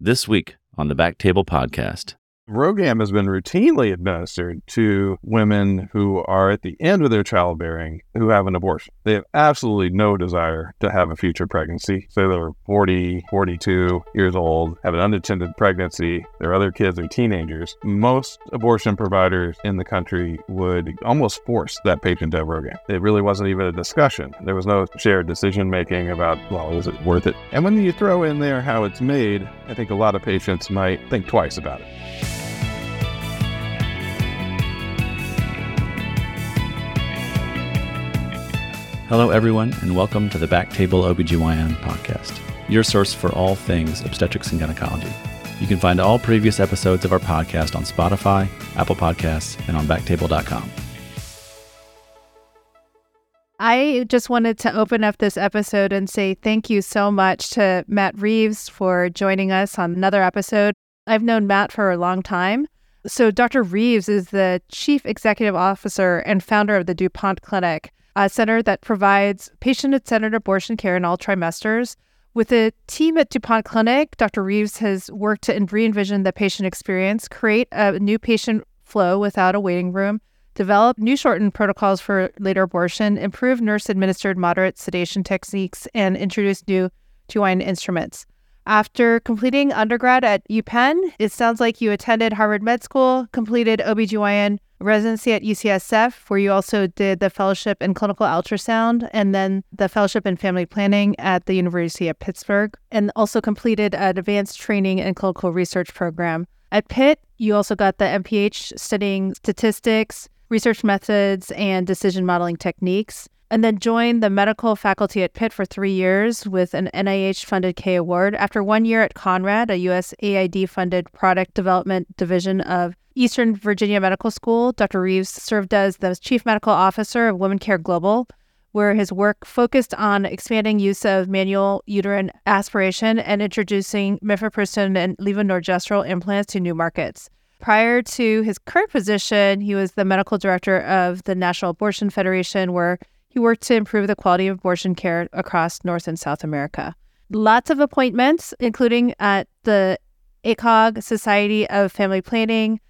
This week on the BackTable Podcast. RhoGAM has been routinely administered to women who are at the end of their childbearing who have an abortion. They have absolutely no desire to have a future pregnancy. Say they're 40, 42 years old, have an unattended pregnancy, their other kids are teenagers. Most abortion providers in the country would almost force that patient to have RhoGAM. It really wasn't even a discussion. There was no shared decision making about, well, is it worth it? And when you throw in there how it's made, I think a lot of patients might think twice about it. Hello, everyone, and welcome to the BackTable OBGYN podcast, your source for all things obstetrics and gynecology. You can find all previous episodes of our podcast on Spotify, Apple Podcasts, and on backtable.com. I just wanted to open up this episode and say thank you so much to Matt Reeves for joining us on another episode. I've known Matt for a long time. So, Dr. Reeves is the Chief Executive Officer and founder of the DuPont Clinic, a center that provides patient centered abortion care in all trimesters. With a team at DuPont Clinic, Dr. Reeves has worked to re envision the patient experience, create a new patient flow without a waiting room, develop new shortened protocols for later abortion, improve nurse administered moderate sedation techniques, and introduce new GYN instruments. After completing undergrad at UPenn, it sounds like you attended Harvard Med School, completed OBGYN residency at UCSF, where you also did the fellowship in clinical ultrasound and then the fellowship in family planning at the University of Pittsburgh, and also completed an advanced training and clinical research program. At Pitt, you also got the MPH studying statistics, research methods, and decision modeling techniques and then joined the medical faculty at Pitt for three years with an NIH funded K award. After one year at Conrad, a USAID funded product development division of Eastern Virginia Medical School, Dr. Reeves served as the chief medical officer of WomanCare Global, where his work focused on expanding use of manual uterine aspiration and introducing mifepristone and levonorgestrel implants to new markets. Prior to his current position, he was the medical director of the National Abortion Federation, where he worked to improve the quality of abortion care across North and South America. Lots of appointments, including at the ACOG Society of Family Planning,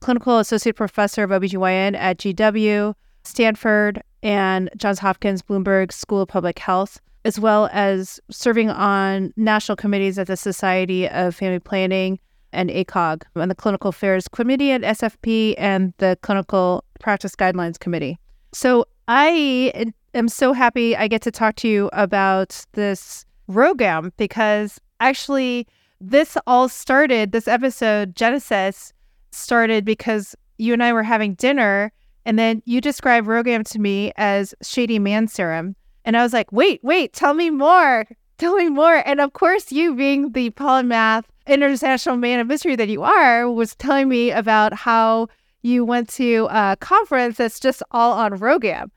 Clinical Associate Professor of OBGYN at GW, Stanford, and Johns Hopkins Bloomberg School of Public Health, as well as serving on national committees at the Society of Family Planning and ACOG, and the Clinical Affairs Committee at SFP, and the Clinical Practice Guidelines Committee. So I am so happy I get to talk to you about this RhoGAM because actually, this all started, this episode, Genesis, started because you and I were having dinner, and then you described RhoGAM to me as shady man serum. And I was like, wait, wait, tell me more. Tell me more. And of course, you being the polymath international man of mystery that you are, was telling me about how you went to a conference that's just all on RhoGAM.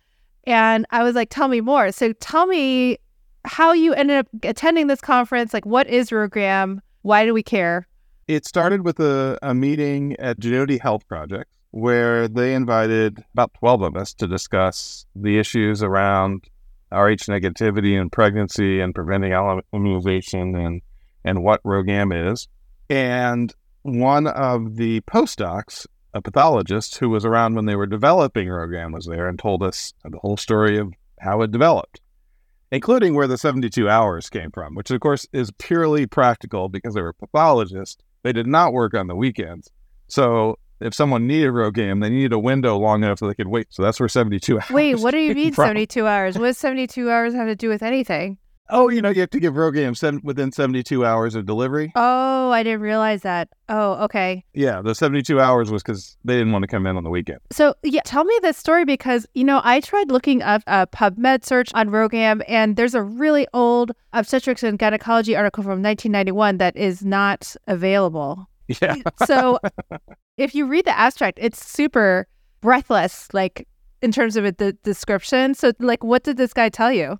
And I was like, tell me more. So tell me how you ended up attending this conference. Like, what is RhoGAM? Why do we care? It started with a, a meeting at Gynuity Health Project where they invited about 12 of us to discuss the issues around Rh negativity and pregnancy and preventing immunization and, and what RhoGAM is. And one of the postdocs a pathologist who was around when they were developing RhoGAM was there and told us the whole story of how it developed, including where the 72 hours came from, which of course is purely practical because they were pathologists. They did not work on the weekends. So if someone needed RhoGAM, they needed a window long enough so they could wait. So that's where 72 hours. Wait, what do you mean 72 hours? What does 72 hours have to do with anything? Oh, you know, you have to give RhoGAM seven, within 72 hours of delivery. Oh, I didn't realize that. Oh, okay. Yeah, the 72 hours was because they didn't want to come in on the weekend. So, yeah, tell me this story because, you know, I tried looking up a PubMed search on RhoGAM, and there's a really old obstetrics and gynecology article from 1991 that is not available. Yeah. so, if you read the abstract, it's super breathless, like in terms of the description. So, like, what did this guy tell you?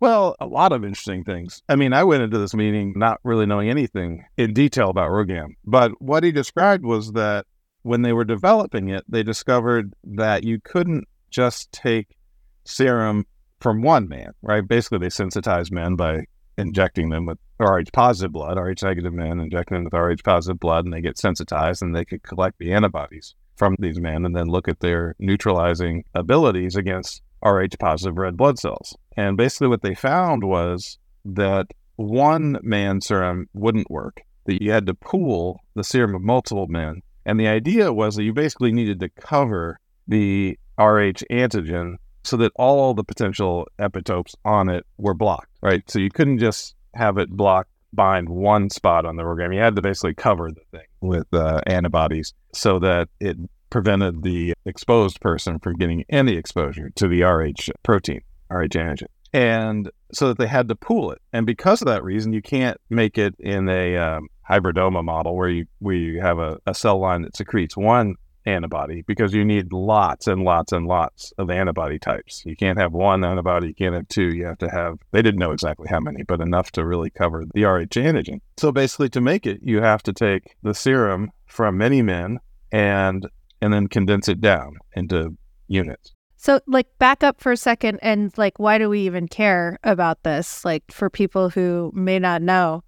Well, a lot of interesting things. I mean, I went into this meeting not really knowing anything in detail about RhoGAM, but what he described was that when they were developing it, they discovered that you couldn't just take serum from one man, right? Basically, they sensitized men by injecting them with Rh positive blood, Rh negative men injecting them with Rh positive blood, and they get sensitized, and they could collect the antibodies from these men, and then look at their neutralizing abilities against Rh positive red blood cells. And basically, what they found was that one man serum wouldn't work. That you had to pool the serum of multiple men, and the idea was that you basically needed to cover the Rh antigen so that all the potential epitopes on it were blocked, right? So you couldn't just have it block bind one spot on the program. You had to basically cover the thing with uh, antibodies so that it prevented the exposed person from getting any exposure to the Rh protein, Rh antigen. And so that they had to pool it. And because of that reason, you can't make it in a um, hybridoma model where you where you have a, a cell line that secretes one antibody because you need lots and lots and lots of antibody types. You can't have one antibody, you can't have two. You have to have, they didn't know exactly how many, but enough to really cover the Rh antigen. So basically, to make it, you have to take the serum from many men and and then condense it down into units. So, like, back up for a second and, like, why do we even care about this? Like, for people who may not know.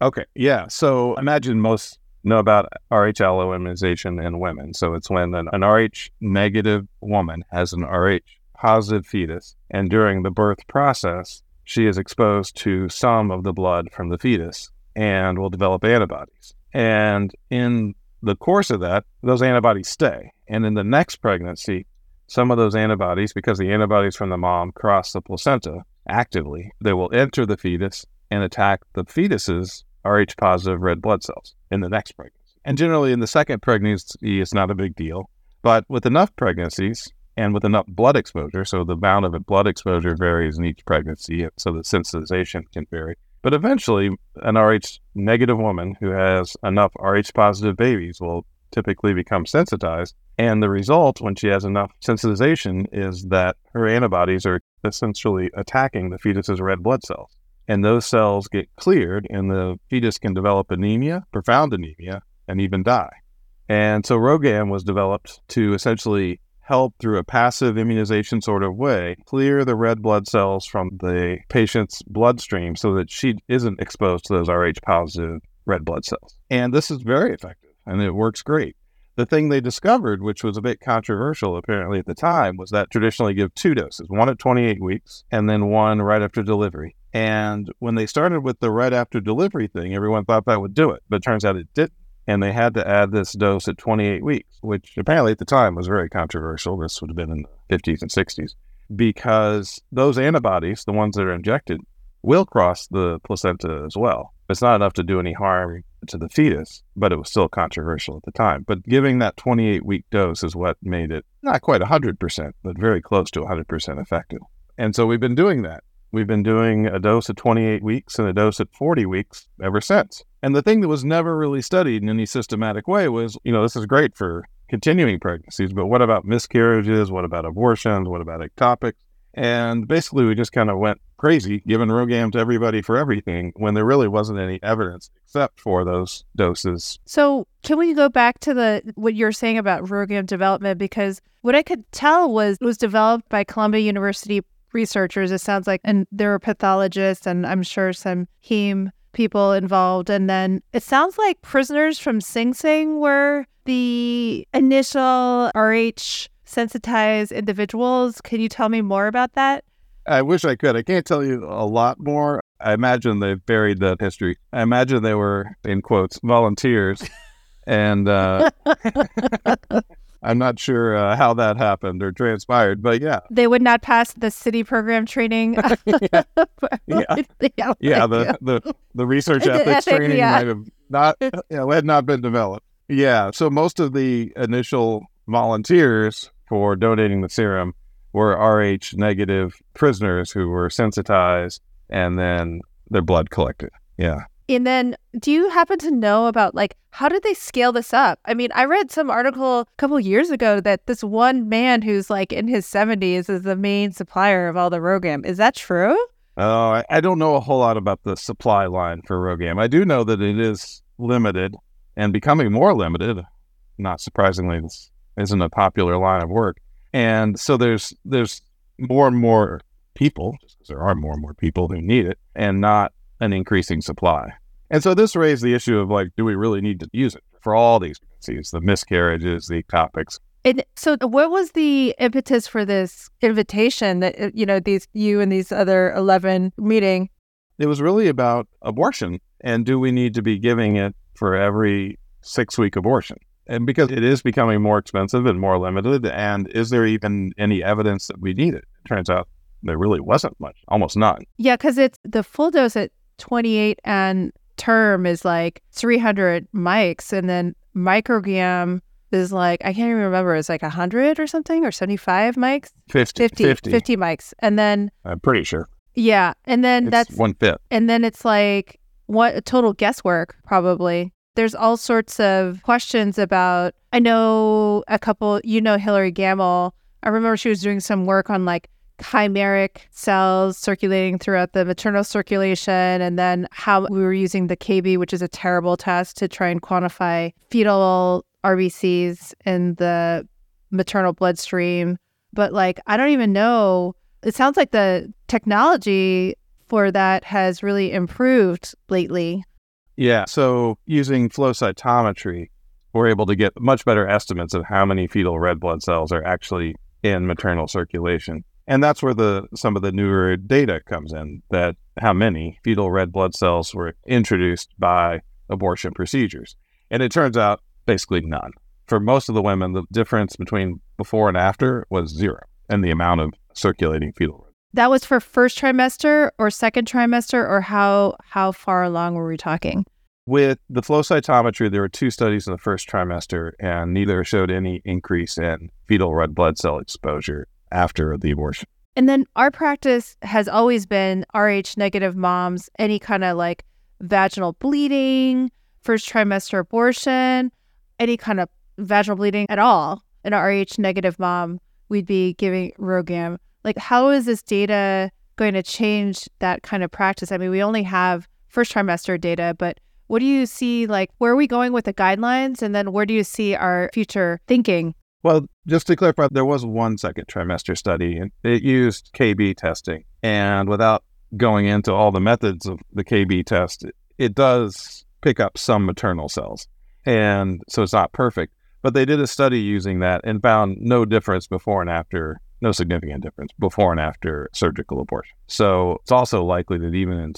Okay. Yeah. So, imagine most know about Rh allo immunization in women. So it's when an, an Rh negative woman has an Rh positive fetus, and during the birth process, she is exposed to some of the blood from the fetus and will develop antibodies. And in the course of that, those antibodies stay. And in the next pregnancy, some of those antibodies, because the antibodies from the mom cross the placenta actively, they will enter the fetus and attack the fetus's Rh positive red blood cells in the next pregnancy. And generally, in the second pregnancy, it's not a big deal. But with enough pregnancies and with enough blood exposure, so the amount of blood exposure varies in each pregnancy, so the sensitization can vary. But eventually, an Rh negative woman who has enough Rh positive babies will typically become sensitized. And the result, when she has enough sensitization, is that her antibodies are essentially attacking the fetus's red blood cells and those cells get cleared, and the fetus can develop anemia, profound anemia, and even die. And so RhoGAM was developed to essentially help through a passive immunization sort of way clear the red blood cells from the patient's bloodstream so that she isn't exposed to those Rh positive red blood cells. And this is very effective and it works great. The thing they discovered, which was a bit controversial apparently at the time, was that traditionally give two doses, one at 28 weeks and then one right after delivery. And when they started with the right after delivery thing, everyone thought that would do it, but it turns out it didn't. And they had to add this dose at 28 weeks, which apparently at the time was very controversial. This would have been in the 50s and 60s because those antibodies, the ones that are injected, will cross the placenta as well. It's not enough to do any harm to the fetus, but it was still controversial at the time. But giving that 28 week dose is what made it not quite 100%, but very close to 100% effective. And so we've been doing that. We've been doing a dose at 28 weeks and a dose at 40 weeks ever since. And the thing that was never really studied in any systematic way was, you know, this is great for continuing pregnancies, but what about miscarriages? What about abortions? What about ectopics? And basically, we just kind of went crazy giving RhoGAM to everybody for everything when there really wasn't any evidence except for those doses. So, can we go back to the what you're saying about RhoGAM development? Because what I could tell was it was developed by Columbia University researchers, it sounds like, and there were pathologists and I'm sure some heme people involved. And then it sounds like prisoners from Sing Sing were the initial RH sensitized individuals. Can you tell me more about that? I wish I could. I can't tell you a lot more. I imagine they've buried that history. I imagine they were, in quotes, volunteers. and uh, I'm not sure uh, how that happened or transpired, but yeah. They would not pass the CITI program training. yeah. yeah. yeah, the, the, the research ethics training yeah. might have not, you know, had not been developed. Yeah, so most of the initial volunteers for donating the serum were Rh negative prisoners who were sensitized and then their blood collected. Yeah. And then, do you happen to know about like how did they scale this up? I mean, I read some article a couple years ago that this one man who's like in his 70s is the main supplier of all the RhoGAM. Is that true? Oh, I, I don't know a whole lot about the supply line for RhoGAM. I do know that it is limited and becoming more limited. Not surprisingly, this isn't a popular line of work, and so there's there's more and more people, just because there are more and more people who need it, and not an increasing supply. And so this raised the issue of like, do we really need to use it for all these pregnancies, the miscarriages, the ectopics? And so, what was the impetus for this invitation that uh, you know these you and these other eleven meeting? It was really about abortion, and do we need to be giving it for every six week abortion? And because it is becoming more expensive and more limited, and is there even any evidence that we need it? it turns out there really wasn't much, almost none. Yeah, because it's the full dose at 28 and term is like 300 mics, and then microgram is like, I can't even remember, it's like 100 or something, or 75 mics? 50. 50, 50, 50 mics. And then, I'm pretty sure. Yeah. And then It's that's, one fifth. and then it's like, what total guesswork, probably. There's all sorts of questions about, I know a couple, you know, Hilary Gammill. I remember she was doing some work on like chimeric cells circulating throughout the maternal circulation, and then how we were using the KB, which is a terrible test to try and quantify fetal RBCs in the maternal bloodstream. But like, I don't even know. It sounds like the technology for that has really improved lately. Yeah. So using flow cytometry, we're able to get much better estimates of how many fetal red blood cells are actually in maternal circulation. And that's where the some of the newer data comes in that how many fetal red blood cells were introduced by abortion procedures. And it turns out basically none. For most of the women, the difference between before and after was zero and the amount of circulating fetal red. That was for first trimester or second trimester, or how how far along were we talking? With the flow cytometry, there were two studies in the first trimester, and neither showed any increase in fetal red blood cell exposure after the abortion. And then our practice has always been RH negative moms, any kind of like vaginal bleeding, first trimester abortion, any kind of vaginal bleeding at all. In a RH negative mom, we'd be giving RhoGAM. Like, how is this data going to change that kind of practice? I mean, we only have first trimester data, but what do you see? Like, where are we going with the guidelines? And then where do you see our future thinking? Well, just to clarify, there was one second trimester study, and it used KB testing. And without going into all the methods of the KB test, it, does pick up some maternal cells. And so it's not perfect. But they did a study using that and found no difference before and after, no significant difference before and after surgical abortion. So it's also likely that even in,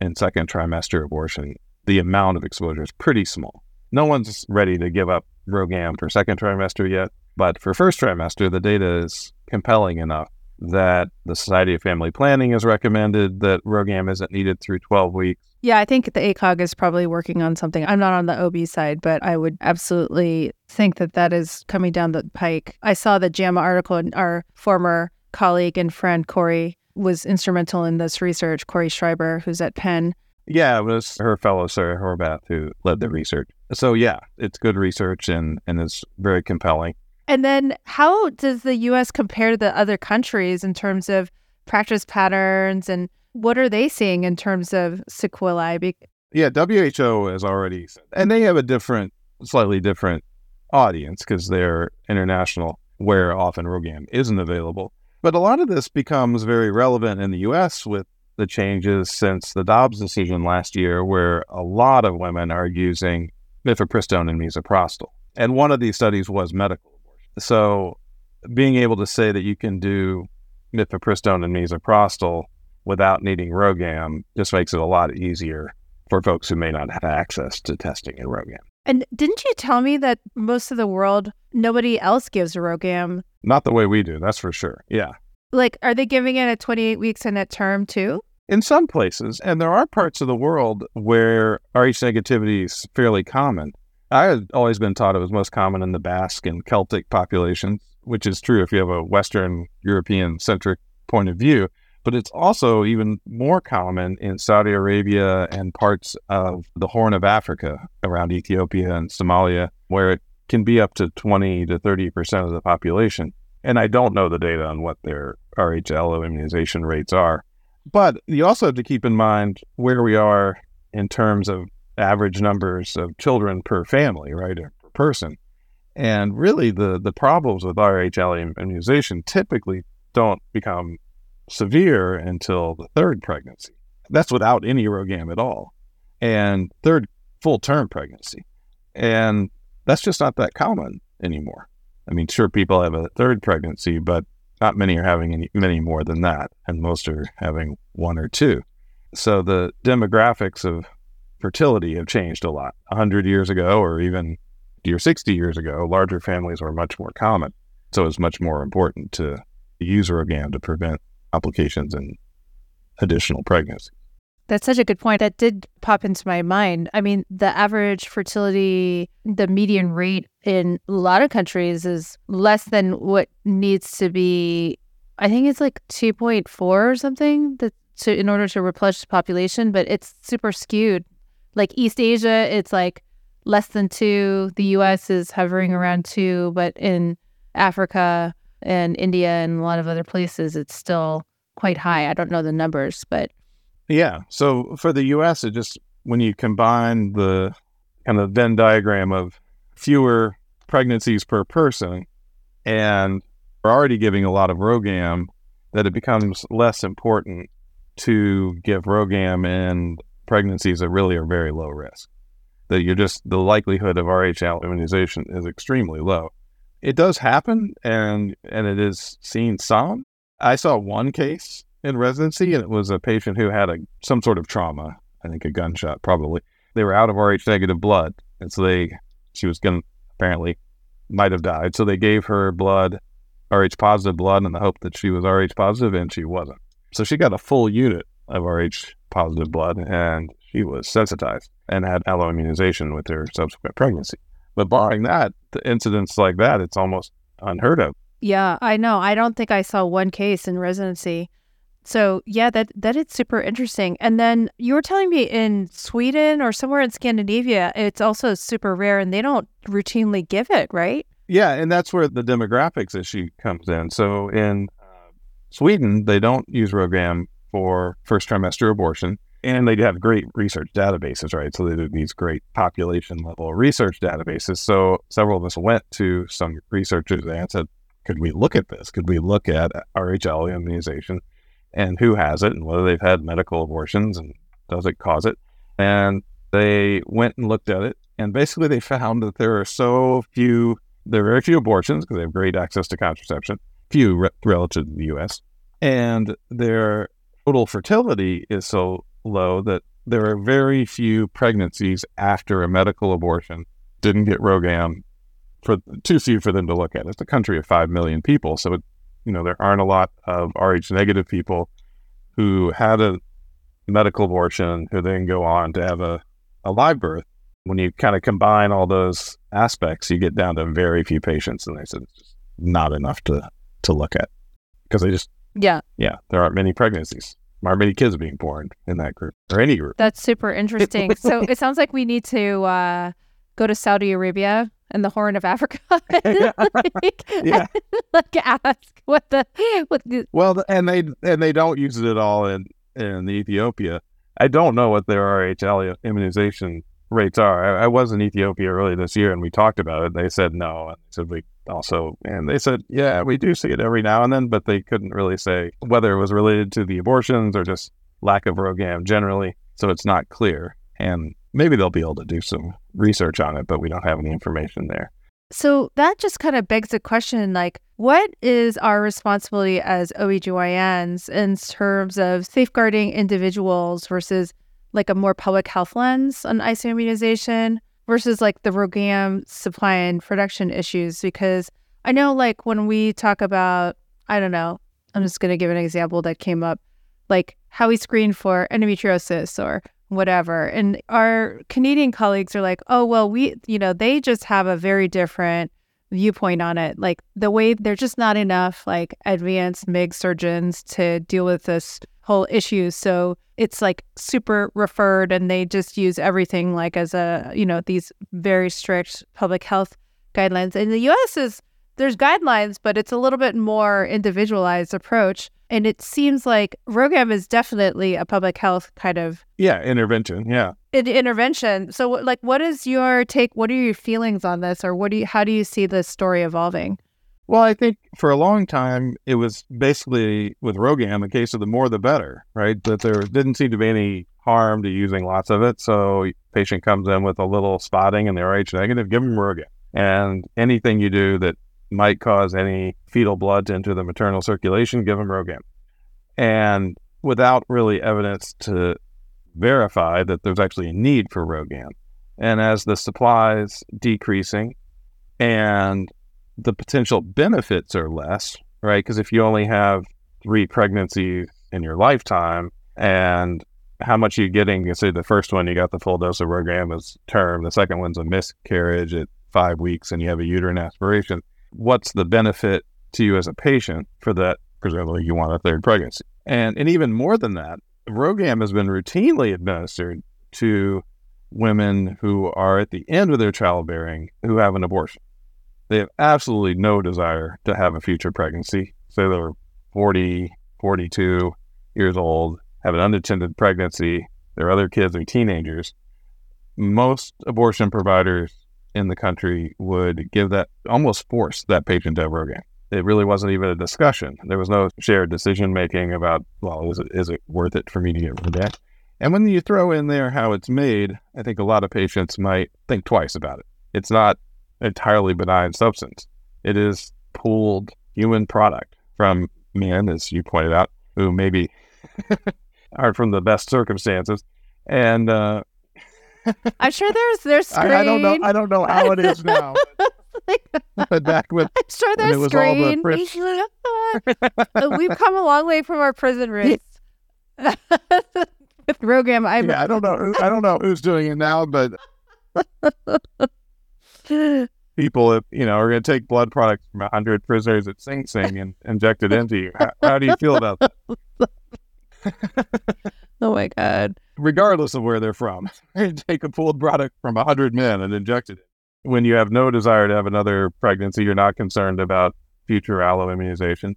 in second trimester abortion, the amount of exposure is pretty small. No one's ready to give up RhoGAM for second trimester yet, but for first trimester, the data is compelling enough that the Society of Family Planning has recommended that RhoGAM isn't needed through 12 weeks. Yeah, I think the ACOG is probably working on something. I'm not on the OB side, but I would absolutely think that that is coming down the pike. I saw the JAMA article, and our former colleague and friend Corey was instrumental in this research. Corey Schreiber, who's at Penn. Yeah, it was her fellow Sarah Horvath who led the research. So yeah, it's good research and and it's very compelling. And then, how does the U.S. compare to the other countries in terms of practice patterns and what are they seeing in terms of sequelae? Yeah, WHO has already said, and they have a different, slightly different audience because they're international, where often RhoGAM isn't available. But a lot of this becomes very relevant in the U.S. with the changes since the Dobbs decision last year, where a lot of women are using mifepristone and misoprostol. And one of these studies was medical. So being able to say that you can do mifepristone and misoprostol without needing RhoGAM just makes it a lot easier for folks who may not have access to testing in RhoGAM. and didn't you tell me that most of the world, nobody else gives RhoGAM? Not the way we do, that's for sure. Yeah. Like, are they giving it at 28 weeks and at term too? In some places, and there are parts of the world where Rh negativity is fairly common. I had always been taught it was most common in the Basque and Celtic populations, which is true if you have a Western European centric point of view. But it's also even more common in Saudi Arabia and parts of the Horn of Africa around Ethiopia and Somalia, where it can be up to 20 to 30% of the population. And I don't know the data on what their Rh alloimmunization rates are. But you also have to keep in mind where we are in terms of average numbers of children per family, right, or per person. And really, the, the problems with Rh alloimmunization typically don't become severe until the third pregnancy. That's without any RhoGAM at all. And third, full term pregnancy. And that's just not that common anymore. I mean, sure, people have a third pregnancy, but not many are having any, many more than that. And most are having one or two. So the demographics of fertility have changed a lot. 100 years ago, or even or 60 years ago, larger families were much more common. So it's much more important to use RhoGAM to prevent complications and additional pregnancy. That's such a good point. That did pop into my mind. I mean, the average fertility, the median rate in a lot of countries is less than what needs to be. I think it's like 2.4 or something that to in order to replenish the population, but it's super skewed. Like East Asia, it's like less than two. The US is hovering around two, but in Africa and India and a lot of other places, it's still quite high. I don't know the numbers, but yeah. So for the US, it just when you combine the kind of Venn diagram of fewer pregnancies per person and we're already giving a lot of RhoGAM, that it becomes less important to give RhoGAM in pregnancies that really are very low risk. That you're just the likelihood of Rh alloimmunization is extremely low. It does happen, and and it is seen some. I saw one case in residency, and it was a patient who had a some sort of trauma. I think a gunshot, probably. They were out of Rh negative blood, and so they she was going to apparently might have died. So they gave her blood, Rh positive blood, in the hope that she was Rh positive, and she wasn't. So she got a full unit of Rh positive blood, and she was sensitized and had alloimmunization with her subsequent pregnancy. But barring that, the incidents like that, it's almost unheard of. Yeah, I know. I don't think I saw one case in residency. So yeah, that that is super interesting. And then you were telling me in Sweden or somewhere in Scandinavia, it's also super rare, and they don't routinely give it, right? Yeah, and that's where the demographics issue comes in. So in uh, Sweden, they don't use RhoGAM for first trimester abortion, and they have great research databases, right? So they do these great population level research databases. So several of us went to some researchers and said, could we look at this? Could we look at Rh alloimmunization and who has it and whether they've had medical abortions and does it cause it? And they went and looked at it. And basically, they found that there are so few, there are very few abortions because they have great access to contraception, few re- relative to the US. And their total fertility is so low that there are very few pregnancies after a medical abortion didn't get RhoGAM for too few for them to look at. It's a country of five million people, so it, you know there aren't a lot of Rh negative people who had a medical abortion who then go on to have a, a live birth. When you kind of combine all those aspects, you get down to very few patients, and they said it's just not enough to to look at because they just yeah yeah there aren't many pregnancies aren't many kids being born in that group or any group. That's super interesting. so it sounds like we need to uh, go to Saudi Arabia and the Horn of Africa. like, yeah. like ask what the what the well, and they and they don't use it at all in in Ethiopia. I don't know what their Rh alloimmunization rates are. I, I, was in Ethiopia early this year, and we talked about it. They said no, and they said we also, and they said yeah, we do see it every now and then, but they couldn't really say whether it was related to the abortions or just lack of RhoGAM generally. So it's not clear, and maybe they'll be able to do some research on it, but we don't have any information there. So that just kind of begs the question like, what is our responsibility as OBGYNs in terms of safeguarding individuals versus like a more public health lens on ICU immunization versus like the RhoGAM supply and production issues? Because I know like when we talk about, I don't know, I'm just going to give an example that came up, like how we screen for endometriosis or whatever. And our Canadian colleagues are like, oh, well, we, you know, they just have a very different viewpoint on it. Like the way there's just not enough like advanced MIG surgeons to deal with this whole issue. So it's like super referred and they just use everything like as a, you know, these very strict public health guidelines. In the US is there's guidelines, but it's a little bit more individualized approach. And it seems like RhoGAM is definitely a public health kind of yeah intervention. Yeah, in- intervention. So, like, what is your take? What are your feelings on this, or what do you? How do you see this story evolving? Well, I think for a long time it was basically with RhoGAM a case of the more the better, right? That there didn't seem to be any harm to using lots of it. So patient comes in with a little spotting and they're Rh negative, give them RhoGAM. And anything you do that might cause any fetal blood to enter the maternal circulation, give them RhoGAM. And without really evidence to verify that there's actually a need for RhoGAM. And as the supplies decreasing and the potential benefits are less, right? Because if you only have three pregnancies in your lifetime and how much you're getting? You say the first one, you got the full dose of RhoGAM as term. The second one's a miscarriage at five weeks and you have a uterine aspiration. What's the benefit to you as a patient for that? Presumably you want a third pregnancy. And, and even more than that, RhoGAM has been routinely administered to women who are at the end of their childbearing who have an abortion. They have absolutely no desire to have a future pregnancy. Say they're 40, 42 years old, have an unattended pregnancy, their other kids are teenagers. Most abortion providers in the country would give that, almost force that patient to have RhoGAM. It really wasn't even a discussion. There was no shared decision making about, well, is it, is it worth it for me to get RhoGAM? And when you throw in there how it's made, I think a lot of patients might think twice about it. It's not entirely benign substance. It is pooled human product from men, as you pointed out, who maybe aren't from the best circumstances. And uh, I'm sure there's there's screen. I, I, don't know. I don't know how it is now. but back with I'm sure there's screen. We've come a long way from our prison roots. with RhoGAM, I yeah, I don't know. Who, I don't know who's doing it now, but people, if, you know, are going to take blood products from hundred prisoners at Sing Sing and inject it into you. How, how do you feel about that? oh my god! Regardless of where they're from, take a pooled product from hundred men and inject it. When you have no desire to have another pregnancy, you're not concerned about future alloimmunization.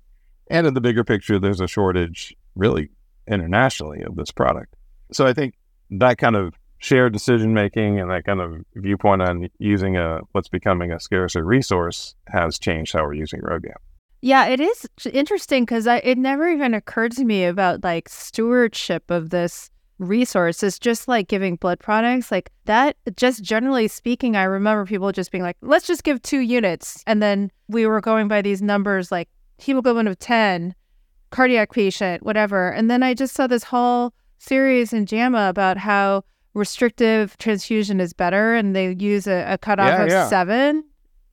And in the bigger picture, there's a shortage, really internationally, of this product. So I think that kind of shared decision making and that kind of viewpoint on using a what's becoming a scarcer resource has changed how we're using RhoGAM. Yeah, it is interesting because it never even occurred to me about like stewardship of this resource. It's just like giving blood products, like that. Just generally speaking, I remember people just being like, "Let's just give two units," and then we were going by these numbers like hemoglobin of ten, cardiac patient, whatever. And then I just saw this whole series in JAMA about how restrictive transfusion is better, and they use a, a cutoff yeah, of yeah. seven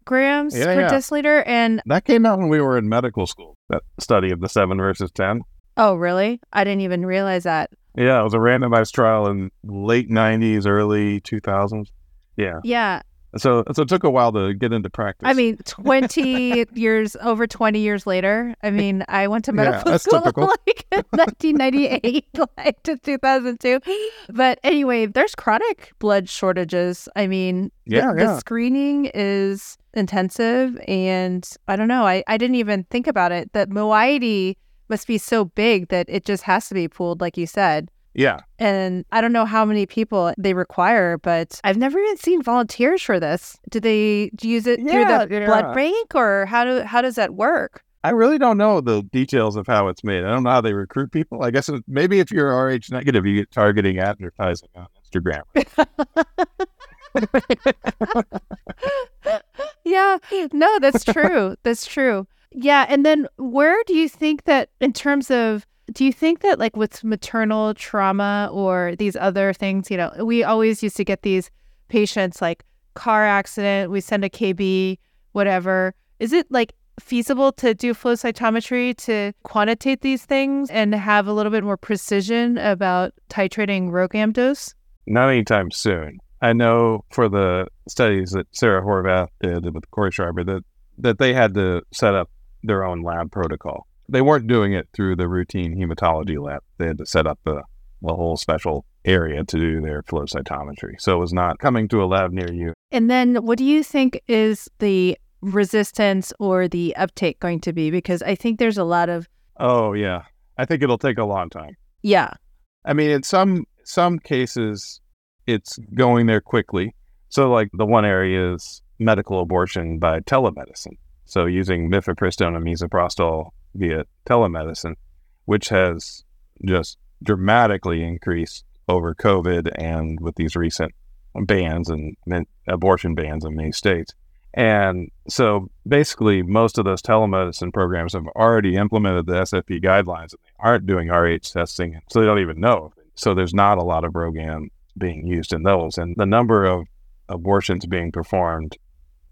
grams yeah, per deciliter. And that came out when we were in medical school. That study of the seven versus ten. Oh, really? I didn't even realize that. Yeah, it was a randomized trial in late '90s, early 2000s. Yeah. Yeah. So, so it took a while to get into practice. I mean, 20 years, over 20 years later. I mean, I went to medical yeah, school typical. like 1998 like to 2002. But anyway, there's chronic blood shortages. I mean, yeah, the, yeah. the screening is intensive. And I don't know, I, I didn't even think about it. That moiety must be so big that it just has to be pooled, like you said. Yeah. And I don't know how many people they require, but I've never even seen volunteers for this. Do they use it yeah, through the yeah. blood bank or how do how does that work? I really don't know the details of how it's made. I don't know how they recruit people. I guess it, maybe if you're Rh negative, you get targeting advertising on Instagram. yeah, no, that's true. that's true. Yeah. And then where do you think that, in terms of do you think that like with maternal trauma or these other things, you know, we always used to get these patients like car accident, we send a KB, whatever. Is it like feasible to do flow cytometry to quantitate these things and have a little bit more precision about titrating RhoGAM dose? Not anytime soon. I know for the studies that Sarah Horvath did with Corey Schreiber that that they had to set up their own lab protocol they weren't doing it through the routine hematology mm-hmm. lab. They had to set up a, a whole special area to do their flow cytometry. So it was not coming to a lab near you. And then what do you think is the resistance or the uptake going to be? Because I think there's a lot of Oh yeah. I think it'll take a long time. Yeah. I mean in some some cases it's going there quickly. So like the one area is medical abortion by telemedicine. So using mifepristone and misoprostol via telemedicine, which has just dramatically increased over COVID and with these recent bans and abortion bans in many states. And so basically, most of those telemedicine programs have already implemented the SFP guidelines and they aren't doing RH testing. So they don't even know. So there's not a lot of RhoGAM being used in those. And the number of abortions being performed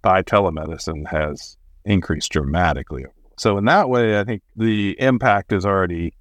by telemedicine has increased dramatically. So in that way, I think the impact has already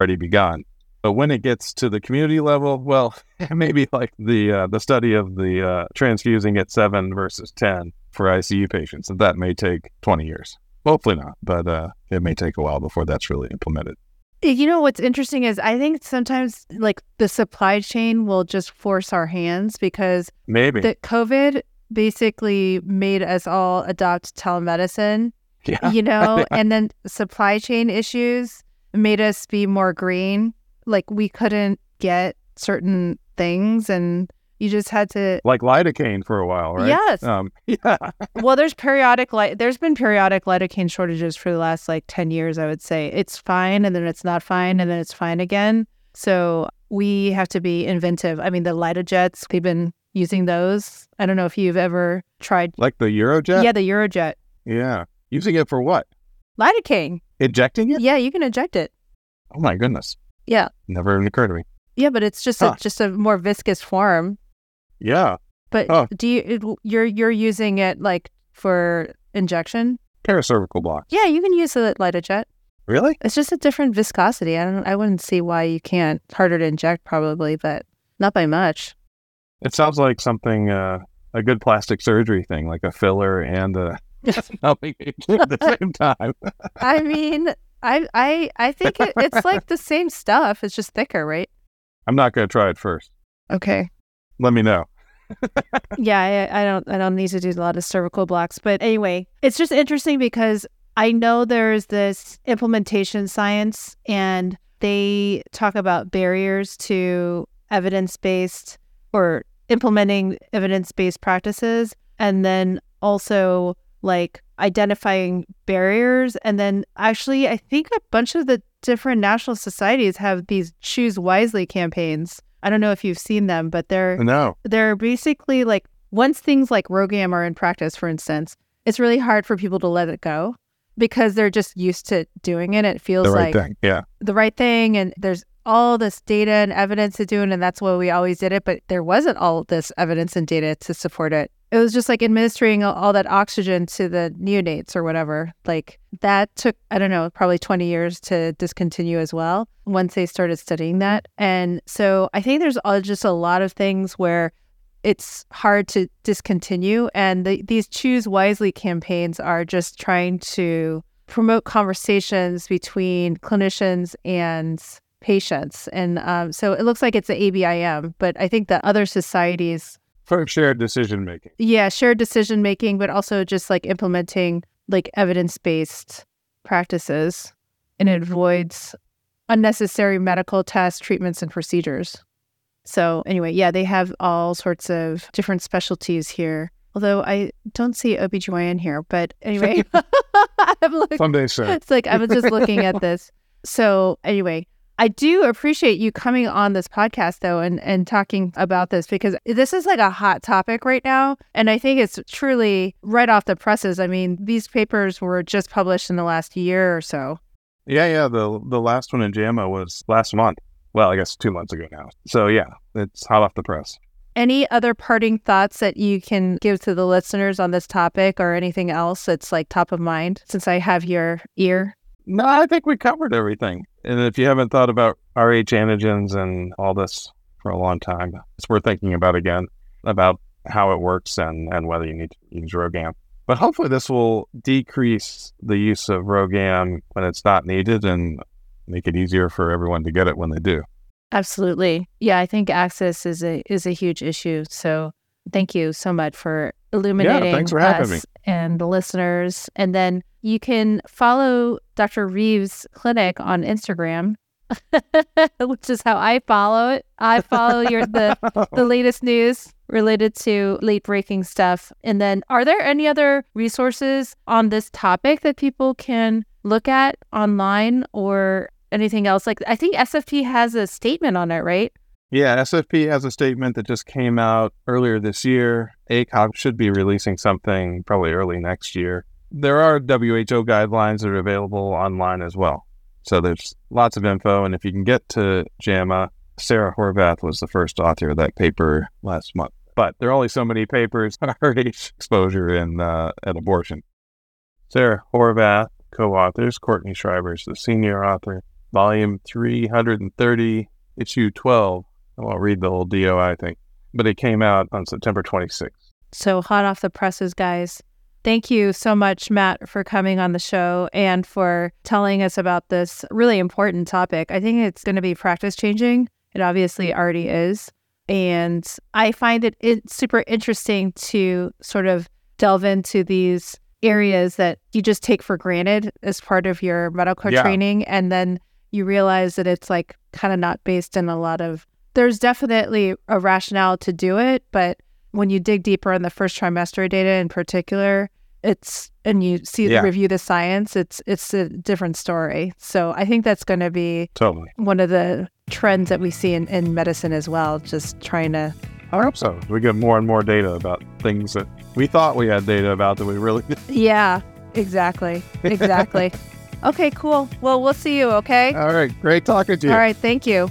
already begun. But when it gets to the community level, well, maybe like the uh, the study of the uh, transfusing at seven versus ten for ICU patients, and that may take twenty years. Hopefully not, but uh, it may take a while before that's really implemented. You know what's interesting is I think sometimes like the supply chain will just force our hands because maybe the COVID basically made us all adopt telemedicine. Yeah. You know, and then supply chain issues made us be more green like we couldn't get certain things and you just had to like lidocaine for a while, right? Yes. Um, yeah. well, there's periodic light. There's been periodic lidocaine shortages for the last like ten years. I would say it's fine, and then it's not fine, and then it's fine again. So we have to be inventive. I mean, the Litojets. They've been using those. I don't know if you've ever tried. Like the Urojet. Yeah, the Urojet. Yeah. Using it for what? Lidocaine. Injecting it? Yeah, you can inject it. Oh my goodness. Yeah. Never even occurred to me. Yeah, but it's just huh. a just a more viscous form. Yeah. But huh. do you you're you're using it like for injection? Paracervical block. Yeah, you can use the Litojet. Really? It's just a different viscosity. I don't I wouldn't see why you can't. Harder to inject probably, but not by much. It sounds like something uh, a good plastic surgery thing, like a filler and a helping me at the same time. I mean, I I I think it, it's like the same stuff. It's just thicker, right? I'm not going to try it first. Okay. Let me know. yeah, I, I don't I don't need to do a lot of cervical blocks, but anyway, it's just interesting because I know there's this implementation science, and they talk about barriers to evidence based or implementing evidence based practices, and then also like identifying barriers. And then actually, I think a bunch of the different national societies have these choose wisely campaigns. I don't know if you've seen them, but they're uh, no. they're basically like once things like RhoGAM are in practice, for instance, it's really hard for people to let it go because they're just used to doing it. It feels the right like thing. yeah, the right thing, and there's all this data and evidence to do it, and that's why we always did it. But there wasn't all this evidence and data to support it it was just like administering all that oxygen to the neonates or whatever. Like that took, I don't know, probably 20 years to discontinue as well once they started studying that. And so I think there's just a lot of things where it's hard to discontinue. And the, these Choose Wisely campaigns are just trying to promote conversations between clinicians and patients. And um, so it looks like it's the ABIM, but I think that other societies for shared decision making. Yeah, shared decision making, but also just like implementing like evidence based practices and it avoids unnecessary medical tests, treatments, and procedures. So, anyway, yeah, they have all sorts of different specialties here. Although I don't see OBGYN here, but anyway, I'm looking, someday soon. It's like I was just looking at this. So, anyway, I do appreciate you coming on this podcast though and, and talking about this because this is like a hot topic right now. And I think it's truly right off the presses. I mean, these papers were just published in the last year or so. Yeah, yeah. The the last one in JAMA was last month. Well, I guess two months ago now. So yeah, it's hot off the press. Any other parting thoughts that you can give to the listeners on this topic or anything else that's like top of mind since I have your ear? No, I think we covered everything. And if you haven't thought about Rh antigens and all this for a long time, it's worth thinking about again about how it works and, and whether you need to use RhoGAM. But hopefully, this will decrease the use of RhoGAM when it's not needed and make it easier for everyone to get it when they do. Absolutely. Yeah, I think access is a is a huge issue. So thank you so much for illuminating yeah, thanks for having me. and the listeners. And then you can follow Dr. Reeves Clinic on Instagram which is how I follow it. I follow your the the latest news related to late breaking stuff. And then are there any other resources on this topic that people can look at online or anything else? Like I think SFP has a statement on it, right? Yeah, SFP has a statement that just came out earlier this year. ACOG should be releasing something probably early next year. There are WHO guidelines that are available online as well. So there's lots of info. And if you can get to JAMA, Sarah Horvath was the first author of that paper last month. But there are only so many papers on RH exposure and, uh, abortion. Sarah Horvath co-authors, Courtney Schreiber is the senior author, volume 330, issue 12. I won't read the whole DOI thing, but it came out on September 26th. So hot off the presses, guys. Thank you so much, Matt, for coming on the show and for telling us about this really important topic. I think it's going to be practice changing. It obviously mm. already is. And I find it, it super interesting to sort of delve into these areas that you just take for granted as part of your medical yeah. training. And then you realize that it's like kind of not based in a lot of, there's definitely a rationale to do it, but when you dig deeper in the first trimester data in particular, it's and you see yeah. review the science, it's it's a different story. So I think that's going to be totally one of the trends that we see in, in medicine as well. Just trying to. I hope so. We get more and more data about things that we thought we had data about that we really. Yeah, exactly, exactly. okay, cool. Well, we'll see you. Okay. All right. Great talking to you. All right. Thank you.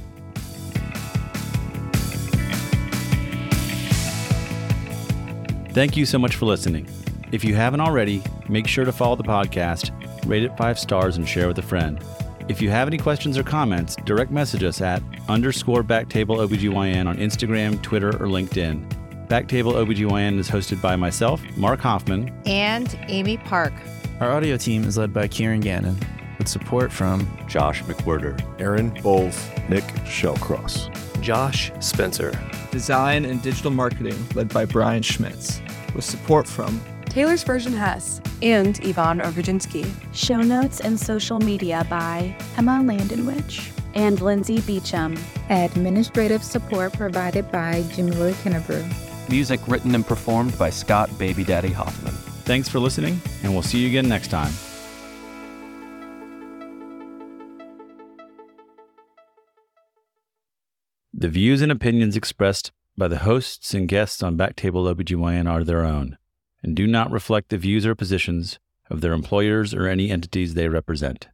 Thank you so much for listening. If you haven't already, make sure to follow the podcast, rate it five stars, and share with a friend. If you have any questions or comments, direct message us at underscore BackTable OBGYN on Instagram, Twitter, or LinkedIn. BackTable OBGYN is hosted by myself, Mark Hoffman, and Amy Park. Our audio team is led by Kieran Gannon, with support from Josh McWhirter, Aaron Bowles, Nick Shellcross, Josh Spencer. Design and digital marketing led by Brian Schmitz, with support from Taylor Spurgeon Hess, and Yvonne Orgodzinsky. Show notes and social media by Emma Landonwich and Lindsay Beecham. Administrative support provided by Jimmy Lloyd Kennebrew. Music written and performed by Scott Baby Daddy Hoffman. Thanks for listening, and we'll see you again next time. The views and opinions expressed by the hosts and guests on BackTable OBGYN are their own and do not reflect the views or positions of their employers or any entities they represent.